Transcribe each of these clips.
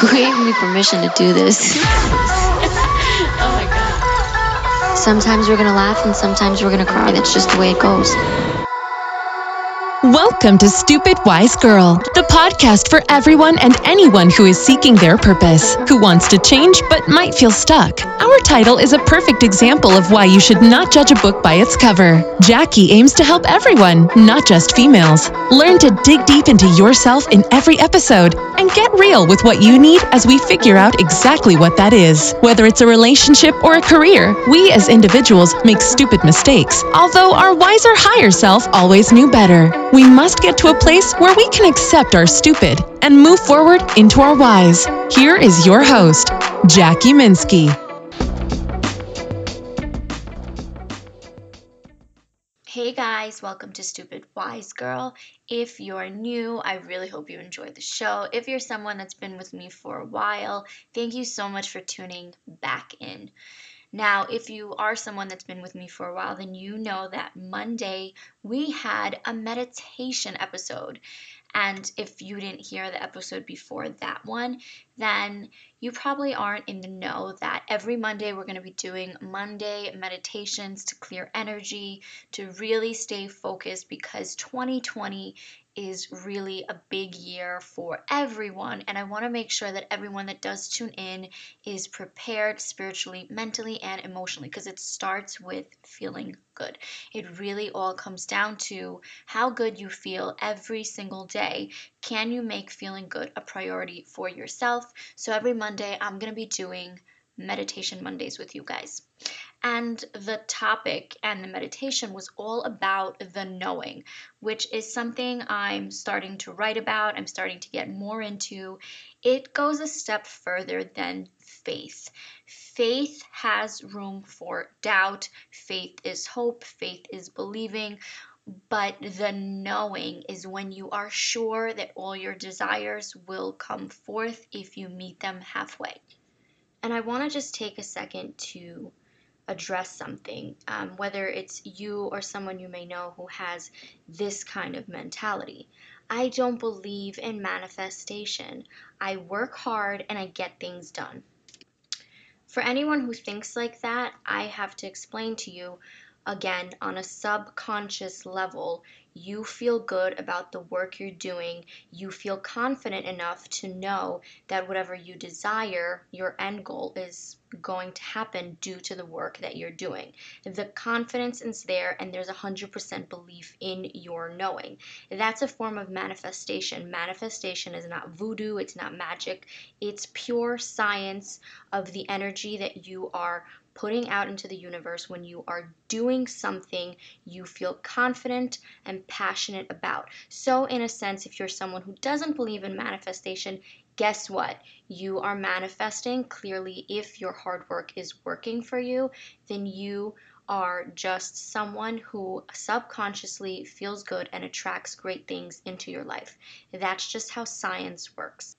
Who gave me permission to do this? Oh my god. Sometimes we're gonna laugh and sometimes we're gonna cry. That's just the way it goes. Welcome to Stupid Wise Girl, the podcast for everyone and anyone who is seeking their purpose, who wants to change but might feel stuck. Our title is a perfect example of why you should not judge a book by its cover. Jackie aims to help everyone, not just females. Learn to dig deep into yourself in every episode and get real with what you need as we figure out exactly what that is. Whether it's a relationship or a career, we as individuals make stupid mistakes, although our wiser higher self always knew better. We must get to a place where we can accept our stupid and move forward into our wise. Here is your host, Jackie Minsky. Hey guys, welcome to Stupid Wise Girl. If you're new, I really hope you enjoy the show. If you're someone that's been with me for a while, thank you so much for tuning back in. Now, if you are someone that's been with me for a while, then you know that Monday we had a meditation episode. And if you didn't hear the episode before that one, then you probably aren't in the know that every Monday we're going to be doing Monday meditations to clear energy, to really stay focused because 2020 is really a big year for everyone. And I want to make sure that everyone that does tune in is prepared spiritually, mentally, and emotionally because it starts with feeling good. It really all comes down to how good you feel every single day. Can you make feeling good a priority for yourself? So every Monday, I'm going to be doing meditation Mondays with you guys. And the topic and the meditation was all about the knowing, which is something I'm starting to write about, I'm starting to get more into. It goes a step further than faith. Faith has room for doubt, faith is hope, faith is believing. But the knowing is when you are sure that all your desires will come forth if you meet them halfway. And I want to just take a second to address something, um, whether it's you or someone you may know who has this kind of mentality. I don't believe in manifestation. I work hard and I get things done. For anyone who thinks like that, I have to explain to you again on a subconscious level you feel good about the work you're doing, you feel confident enough to know that whatever you desire, your end goal is going to happen due to the work that you're doing. The confidence is there, and there's a 100% belief in your knowing. That's a form of manifestation. Manifestation is not voodoo, it's not magic, it's pure science of the energy that you are putting out into the universe when you are doing something you feel confident and passionate about. So, in a sense, if you're someone who doesn't believe in manifestation, guess what? You are manifesting. Clearly, if your hard work is working for you, then you are just someone who subconsciously feels good and attracts great things into your life. That's just how science works.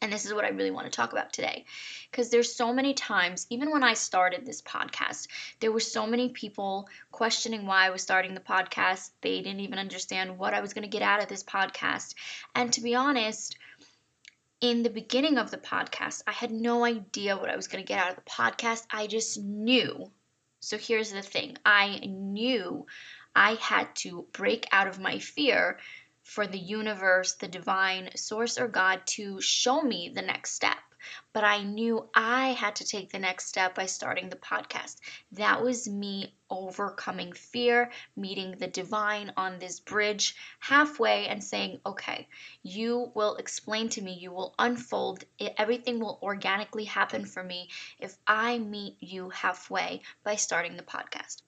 And this is what I really want to talk about today. Because there's so many times, even when I started this podcast, there were so many people questioning why I was starting the podcast. They didn't even understand what I was going to get out of this podcast. And to be honest, in the beginning of the podcast, I had no idea what I was going to get out of the podcast. I just knew. So here's the thing I knew I had to break out of my fear for the universe, the divine source, or God to show me the next step. But I knew I had to take the next step by starting the podcast. That was me overcoming fear, meeting the divine on this bridge halfway, and saying, Okay, you will explain to me, you will unfold, everything will organically happen for me if I meet you halfway by starting the podcast.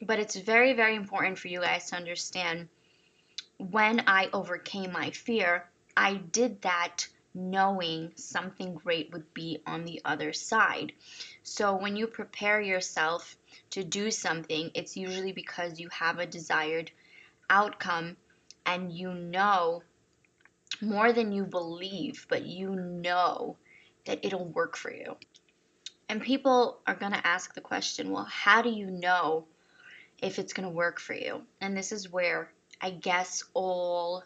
But it's very, very important for you guys to understand when I overcame my fear, I did that knowing something great would be on the other side. So when you prepare yourself to do something, it's usually because you have a desired outcome and you know more than you believe, but you know that it'll work for you. And people are going to ask the question, well, how do you know if it's going to work for you? And this is where I guess all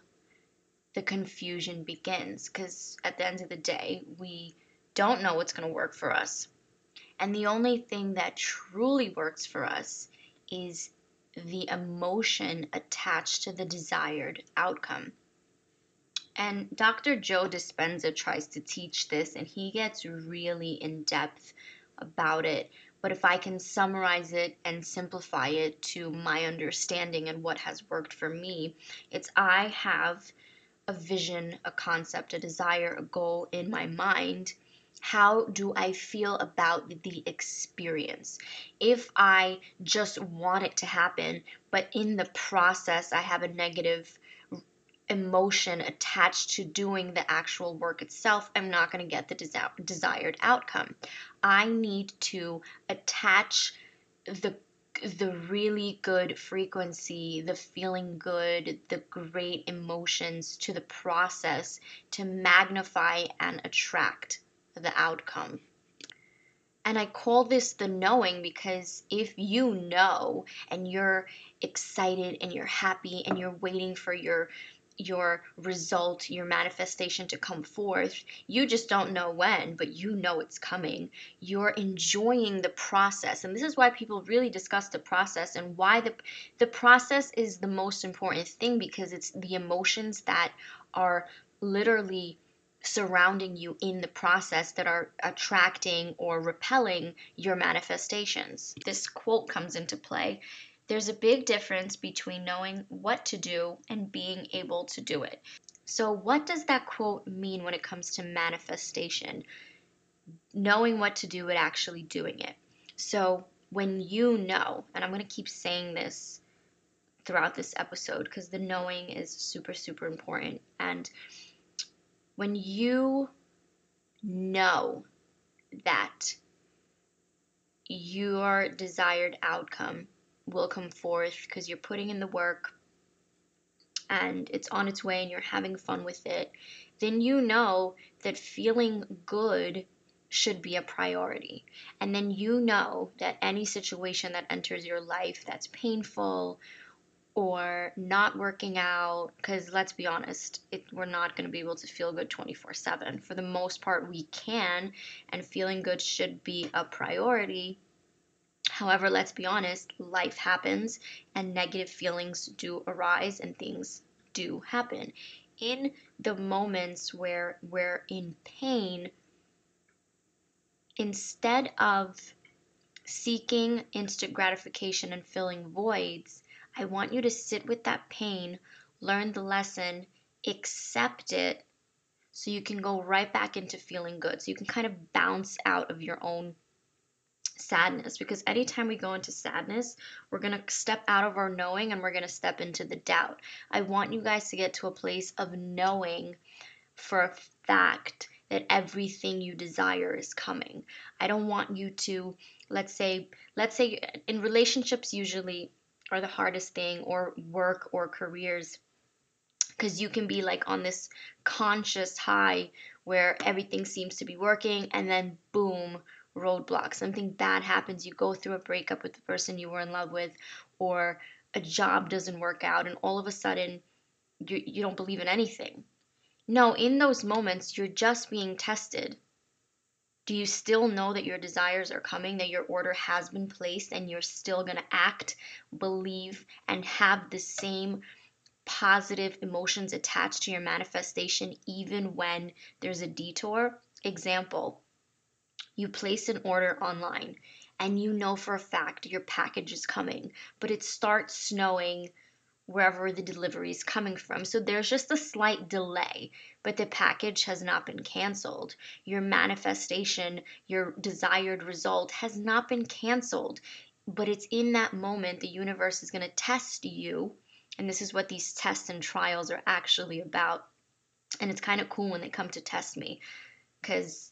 the confusion begins because at the end of the day, we don't know what's going to work for us. And the only thing that truly works for us is the emotion attached to the desired outcome. And Dr. Joe Dispenza tries to teach this, and he gets really in depth about it. But if I can summarize it and simplify it to my understanding and what has worked for me, it's I have a vision, a concept, a desire, a goal in my mind how do I feel about the experience? If I just want it to happen, but in the process I have a negative emotion attached to doing the actual work itself, I'm not going to get the desi- desired outcome. I need to attach the the really good frequency, the feeling good, the great emotions to the process to magnify and attract the outcome. And I call this the knowing because if you know and you're excited and you're happy and you're waiting for your your result, your manifestation to come forth. You just don't know when, but you know it's coming. You're enjoying the process. And this is why people really discuss the process and why the the process is the most important thing because it's the emotions that are literally surrounding you in the process that are attracting or repelling your manifestations. This quote comes into play. There's a big difference between knowing what to do and being able to do it. So, what does that quote mean when it comes to manifestation? Knowing what to do and actually doing it. So, when you know, and I'm going to keep saying this throughout this episode because the knowing is super, super important. And when you know that your desired outcome will come forth because you're putting in the work and it's on its way and you're having fun with it, then you know that feeling good should be a priority. And then you know that any situation that enters your life that's painful or not working out because let's be honest it, we're not going to be able to feel good 24 7 for the most part we can and feeling good should be a priority however let's be honest life happens and negative feelings do arise and things do happen in the moments where we're in pain instead of seeking instant gratification and filling voids I want you to sit with that pain, learn the lesson, accept it, so you can go right back into feeling good. So you can kind of bounce out of your own sadness because anytime we go into sadness, we're going to step out of our knowing and we're going to step into the doubt. I want you guys to get to a place of knowing for a fact that everything you desire is coming. I don't want you to let's say let's say in relationships usually are the hardest thing or work or careers because you can be like on this conscious high where everything seems to be working and then boom roadblock something bad happens you go through a breakup with the person you were in love with or a job doesn't work out and all of a sudden you, you don't believe in anything no in those moments you're just being tested do you still know that your desires are coming, that your order has been placed, and you're still going to act, believe, and have the same positive emotions attached to your manifestation even when there's a detour? Example, you place an order online and you know for a fact your package is coming, but it starts snowing wherever the delivery is coming from. So there's just a slight delay, but the package has not been canceled. Your manifestation, your desired result has not been canceled, but it's in that moment the universe is going to test you. And this is what these tests and trials are actually about. And it's kind of cool when they come to test me because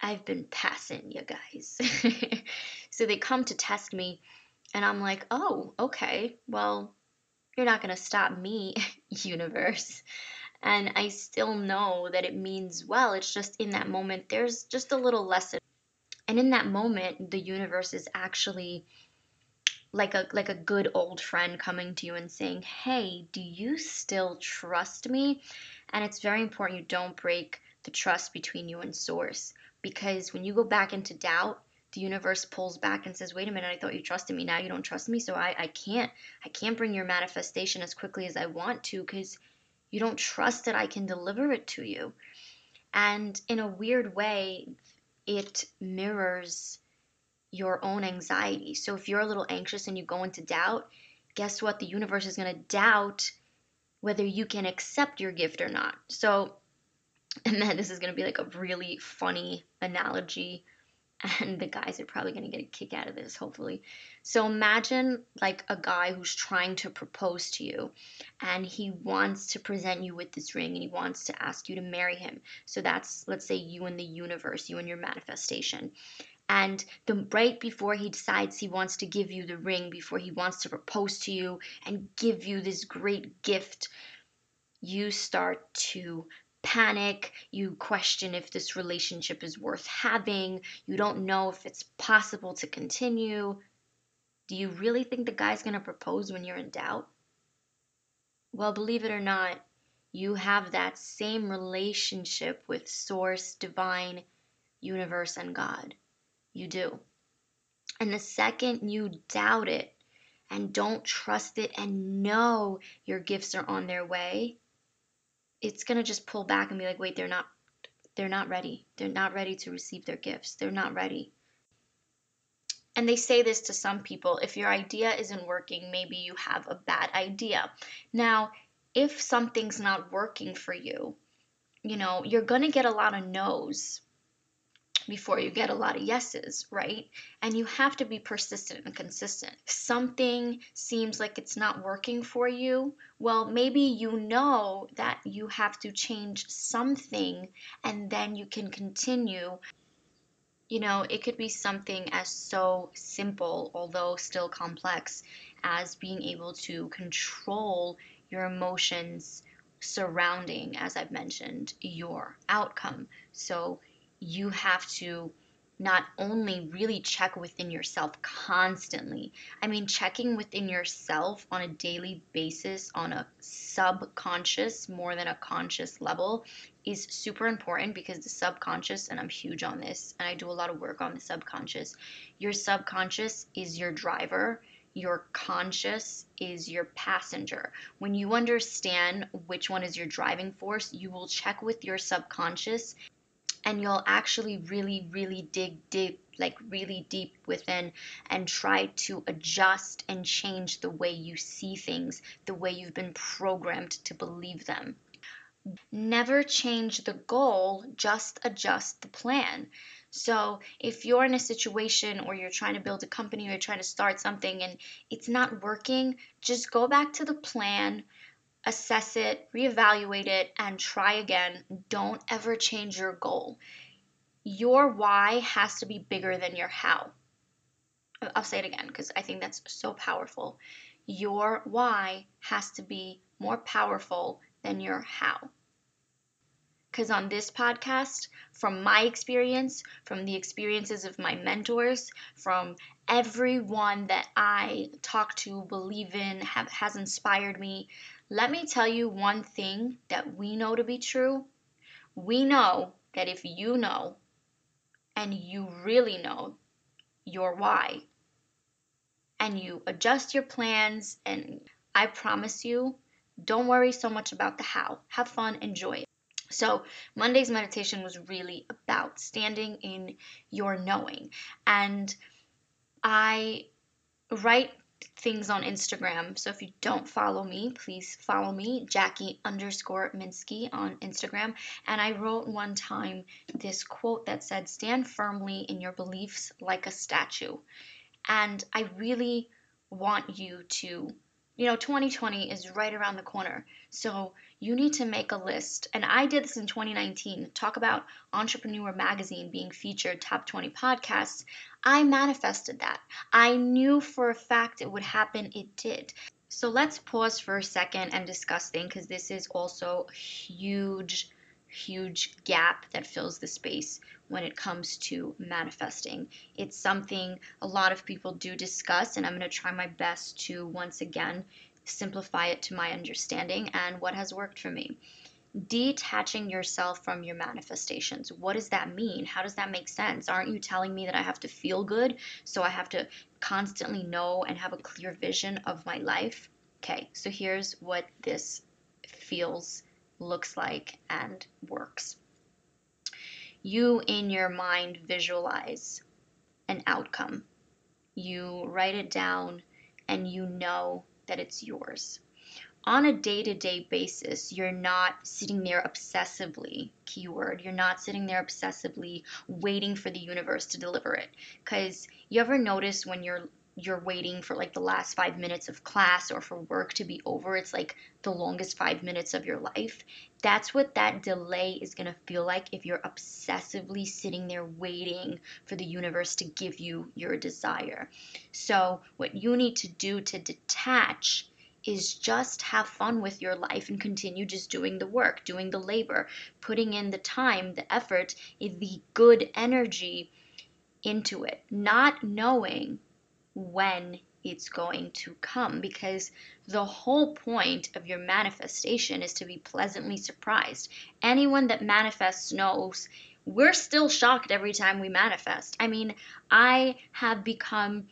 I've been passing you guys. so they come to test me, and I'm like, oh, okay, well, you're not going to stop me, universe. And I still know that it means well. It's just in that moment, there's just a little lesson. And in that moment, the universe is actually like a like a good old friend coming to you and saying, "Hey, do you still trust me?" And it's very important you don't break the trust between you and source because when you go back into doubt, the universe pulls back and says, "Wait a minute, I thought you trusted me. Now you don't trust me, so I I can't I can't bring your manifestation as quickly as I want to cuz you don't trust that I can deliver it to you." And in a weird way, it mirrors your own anxiety. So if you're a little anxious and you go into doubt, guess what? The universe is going to doubt whether you can accept your gift or not. So, and then this is going to be like a really funny analogy and the guys are probably going to get a kick out of this hopefully. So imagine like a guy who's trying to propose to you and he wants to present you with this ring and he wants to ask you to marry him. So that's let's say you and the universe you and your manifestation. And the right before he decides he wants to give you the ring before he wants to propose to you and give you this great gift you start to panic. You question if this relationship is worth having. You don't know if it's possible to continue. Do you really think the guy's going to propose when you're in doubt? Well believe it or not you have that same relationship with source divine universe and god. You do. And the second you doubt it and don't trust it and know your gifts are on their way, it's going to just pull back and be like, "Wait, they're not they're not ready. They're not ready to receive their gifts. They're not ready." And they say this to some people, if your idea isn't working, maybe you have a bad idea. Now, if something's not working for you, you know, you're going to get a lot of no's before you get a lot of yeses, right? And you have to be persistent and consistent. Something seems like it's not working for you. Well, maybe you know that you have to change something and then you can continue. You know, it could be something as so simple, although still complex, as being able to control your emotions surrounding, as I've mentioned, your outcome. So you have to not only really check within yourself constantly. I mean, checking within yourself on a daily basis, on a subconscious more than a conscious level, is super important because the subconscious, and I'm huge on this, and I do a lot of work on the subconscious. Your subconscious is your driver. Your conscious is your passenger. When you understand which one is your driving force, you will check with your subconscious and you'll actually really, really dig deep, like really deep within and try to adjust and change the way you see things, the way you've been programmed to believe them. Never change the goal, just adjust the plan. So, if you're in a situation or you're trying to build a company or you're trying to start something and it's not working, just go back to the plan, assess it, reevaluate it, and try again. Don't ever change your goal. Your why has to be bigger than your how. I'll say it again because I think that's so powerful. Your why has to be more powerful than your how. Because on this podcast, from my experience, from the experiences of my mentors, from everyone that I talk to, believe in, have, has inspired me, let me tell you one thing that we know to be true. We know that if you know and you really know your why and you adjust your plans, and I promise you, don't worry so much about the how. Have fun, enjoy it. So, Monday's meditation was really about standing in your knowing. And I write things on Instagram. So if you don't follow me, please follow me, Jackie underscore Minsky on Instagram. And I wrote one time this quote that said, Stand firmly in your beliefs like a statue. And I really want you to, you know, 2020 is right around the corner. So you need to make a list. And I did this in 2019. Talk about Entrepreneur Magazine being featured top 20 podcasts. I manifested that. I knew for a fact it would happen. It did. So let's pause for a second and discuss things because this is also huge huge gap that fills the space when it comes to manifesting. It's something a lot of people do discuss, and I'm going to try my best to once again simplify it to my understanding and what has worked for me. Detaching yourself from your manifestations. What does that mean? How does that make sense? Aren't you telling me that I have to feel good? So I have to constantly know and have a clear vision of my life? Okay, so here's what this feels, looks like, and works. You in your mind visualize an outcome. You write it down and you know that it's yours. On a day to day basis, you're not sitting there obsessively, keyword, you're not sitting there obsessively waiting for the universe to deliver it. Because you ever notice when you're you're waiting for like the last five minutes of class or for work to be over, it's like the longest five minutes of your life. That's what that delay is going to feel like if you're obsessively sitting there waiting for the universe to give you your desire. So, what you need to do to detach is just have fun with your life and continue just doing the work, doing the labor, putting in the time, the effort, the good energy into it, not knowing when it's going to come because the whole point of your manifestation is to be pleasantly surprised. Anyone that manifests knows we're still shocked every time we manifest. I mean, I have become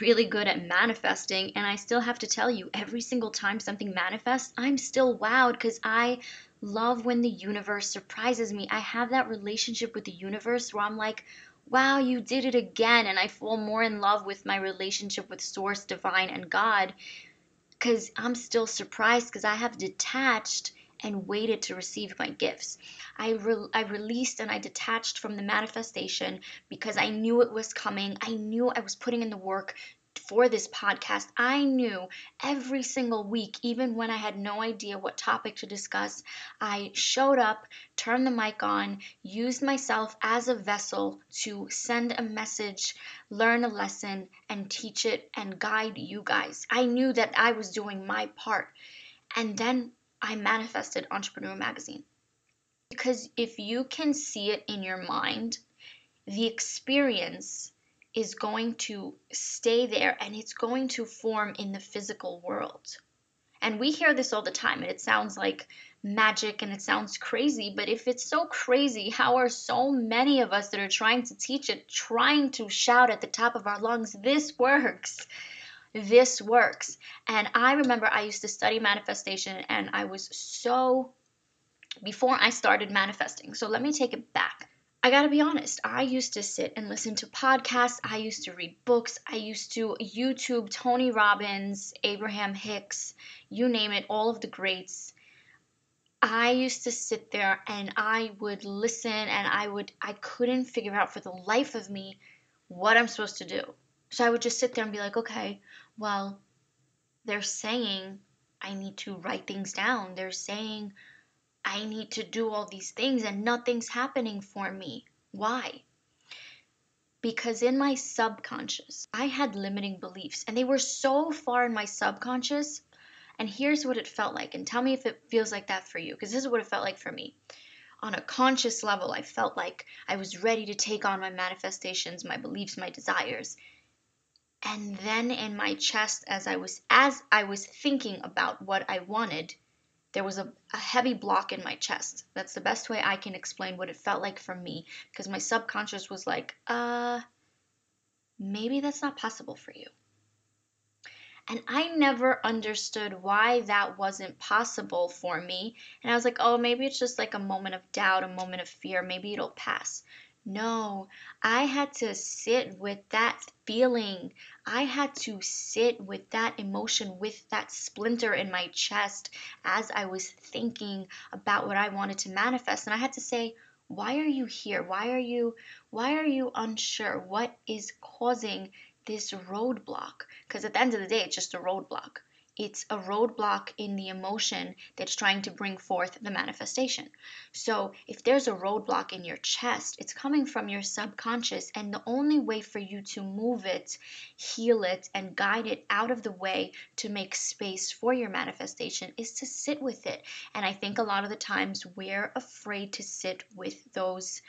really good at manifesting and I still have to tell you every single time something manifests, I'm still wowed because I love when the universe surprises me. I have that relationship with the universe where I'm like, wow, you did it again. And I fall more in love with my relationship with Source, Divine, and God because I'm still surprised because I have detached and waited to receive my gifts. I, re- I released and I detached from the manifestation because I knew it was coming. I knew I was putting in the work for this podcast, I knew every single week, even when I had no idea what topic to discuss, I showed up, turned the mic on, used myself as a vessel to send a message, learn a lesson, and teach it and guide you guys. I knew that I was doing my part. And then I manifested Entrepreneur Magazine. Because if you can see it in your mind, the experience is going to stay there and it's going to form in the physical world. And we hear this all the time, and it sounds like magic and it sounds crazy, but if it's so crazy, how are so many of us that are trying to teach it trying to shout at the top of our lungs, This works? This works. And I remember I used to study manifestation, and I was so before I started manifesting. So let me take it back. I gotta be honest, I used to sit and listen to podcasts. I used to read books. I used to YouTube Tony Robbins, Abraham Hicks, you name it, all of the greats. I used to sit there and I would listen and I would, I couldn't figure out for the life of me what I'm supposed to do. So I would just sit there and be like, okay, well, they're saying I need to write things down. They're saying I need to do all these things and nothing's happening for me. Why? Because in my subconscious, I had limiting beliefs and they were so far in my subconscious. And here's what it felt like. And tell me if it feels like that for you, because this is what it felt like for me. On a conscious level, I felt like I was ready to take on my manifestations, my beliefs, my desires. And then in my chest as I was as I was thinking about what I wanted, there was a, heavy block in my chest. That's the best way I can explain what it felt like for me because my subconscious was like, uh, maybe that's not possible for you. And I never understood why that wasn't possible for me. And I was like, oh, maybe it's just like a moment of doubt, a moment of fear. Maybe it'll pass. No, I had to sit with that feeling. I had to sit with that emotion, with that splinter in my chest as I was thinking about what I wanted to manifest. And I had to say, why are you here? Why are you why are you unsure? What is causing this roadblock? Because at the end of the day, it's just a roadblock. It's a roadblock in the emotion that's trying to bring forth the manifestation. So, if there's a roadblock in your chest, it's coming from your subconscious, and the only way for you to move it, heal it, and guide it out of the way to make space for your manifestation is to sit with it. And I think a lot of the times we're afraid to sit with those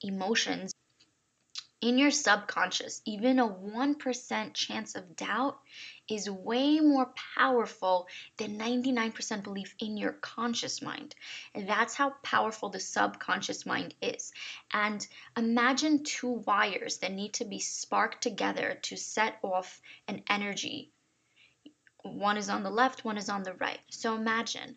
emotions in your subconscious, even a 1% chance of doubt is way more powerful than 99% belief in your conscious mind. And that's how powerful the subconscious mind is. And imagine two wires that need to be sparked together to set off an energy. One is on the left, one is on the right. So imagine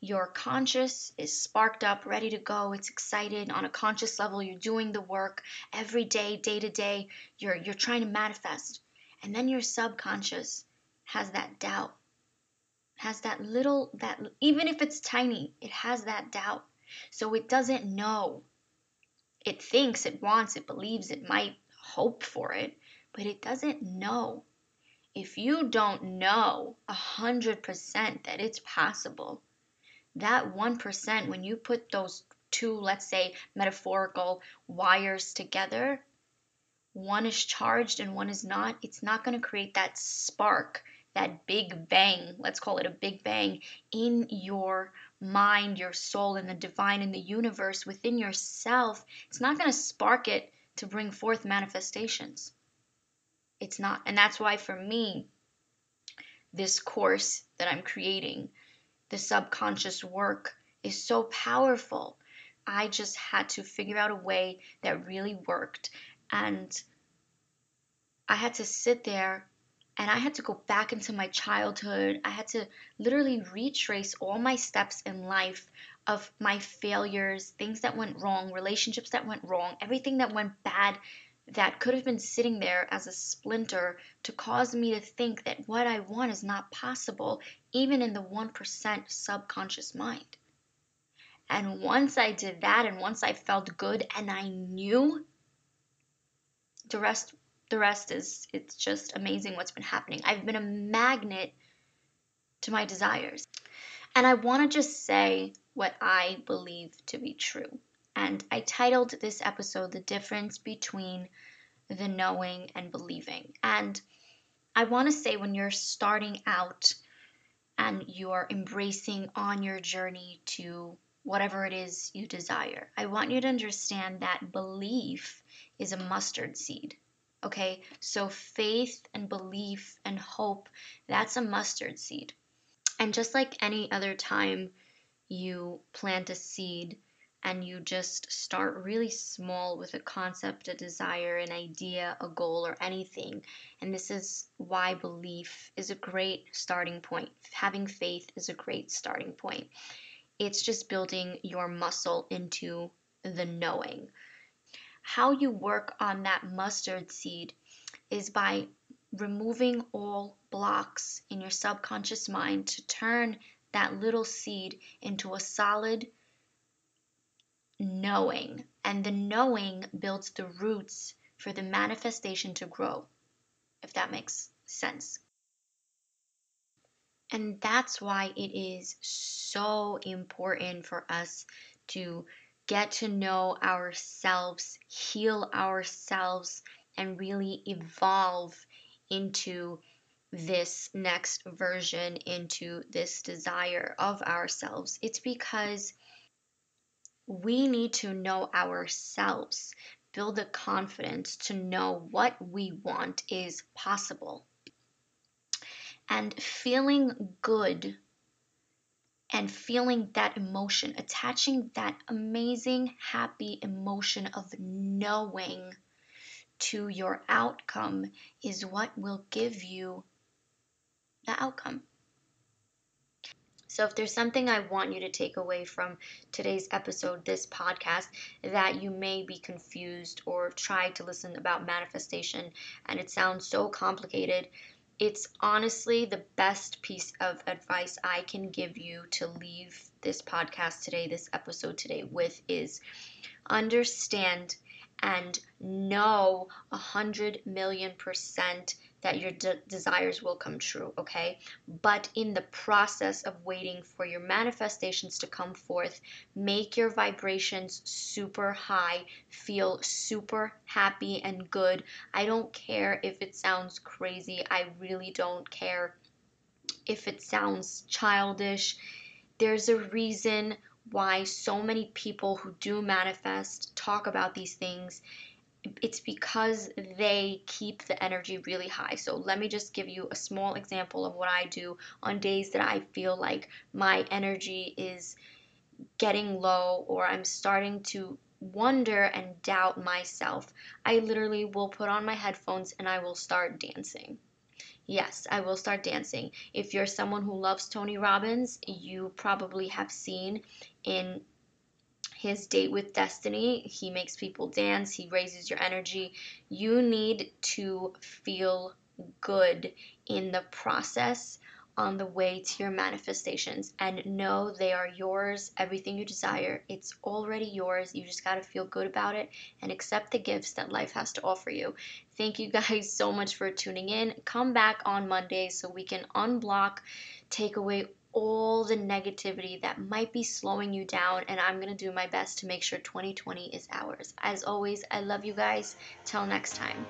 your conscious is sparked up, ready to go. It's excited on a conscious level. You're doing the work every day, day to day. You're you're trying to manifest. And then your subconscious has that doubt. Has that little that even if it's tiny, it has that doubt. So it doesn't know. It thinks, it wants, it believes, it might hope for it, but it doesn't know. If you don't know a hundred percent that it's possible, that 1%, when you put those two, let's say, metaphorical wires together, one is charged and one is not, it's not going to create that spark, that big bang, let's call it a big bang, in your mind, your soul, and the divine, in the universe, within yourself. It's not going to spark it to bring forth manifestations. It's not. And that's why, for me, this course that I'm creating, the subconscious work is so powerful. I just had to figure out a way that really worked. And I had to sit there and I had to go back into my childhood. I had to literally retrace all my steps in life of my failures, things that went wrong, relationships that went wrong, everything that went bad that could have been sitting there as a splinter to cause me to think that what I want is not possible, even in the 1% subconscious mind. And once I did that, and once I felt good and I knew, the rest the rest is it's just amazing what's been happening. I've been a magnet to my desires. And I want to just say what I believe to be true. And I titled this episode The Difference Between the Knowing and Believing. And I want to say when you're starting out and you're embracing on your journey to whatever it is you desire, I want you to understand that belief is a mustard seed. Okay, so faith and belief and hope, that's a mustard seed. And just like any other time you plant a seed, and you just start really small with a concept, a desire, an idea, a goal, or anything. And this is why belief is a great starting point. Having faith is a great starting point. It's just building your muscle into the knowing. How you work on that mustard seed is by removing all blocks in your subconscious mind to turn that little seed into a solid knowing, and the knowing builds the roots for the manifestation to grow, if that makes sense. And that's why it is so important for us to get to know ourselves, heal ourselves, and really evolve into this next version, into this desire of ourselves. It's because we need to know ourselves, build the confidence to know what we want is possible. And feeling good and feeling that emotion, attaching that amazing, happy emotion of knowing to your outcome is what will give you the outcome. So, if there's something I want you to take away from today's episode, this podcast, that you may be confused or try to listen about manifestation and it sounds so complicated, it's honestly the best piece of advice I can give you to leave this podcast today, this episode today, with is understand and know a hundred million percent that your de- desires will come true, okay? But in the process of waiting for your manifestations to come forth, make your vibrations super high, feel super happy and good. I don't care if it sounds crazy, I really don't care if it sounds childish. There's a reason why so many people who do manifest talk about these things it's because they keep the energy really high. So let me just give you a small example of what I do on days that I feel like my energy is getting low or I'm starting to wonder and doubt myself. I literally will put on my headphones and I will start dancing. Yes, I will start dancing. If you're someone who loves Tony Robbins, you probably have seen in his date with destiny, he makes people dance, he raises your energy. You need to feel good in the process on the way to your manifestations and know they are yours. Everything you desire, it's already yours. You just got to feel good about it and accept the gifts that life has to offer you. Thank you guys so much for tuning in. Come back on Monday so we can unblock, take away all the negativity that might be slowing you down and I'm going to do my best to make sure 2020 is ours. As always, I love you guys. Till next time.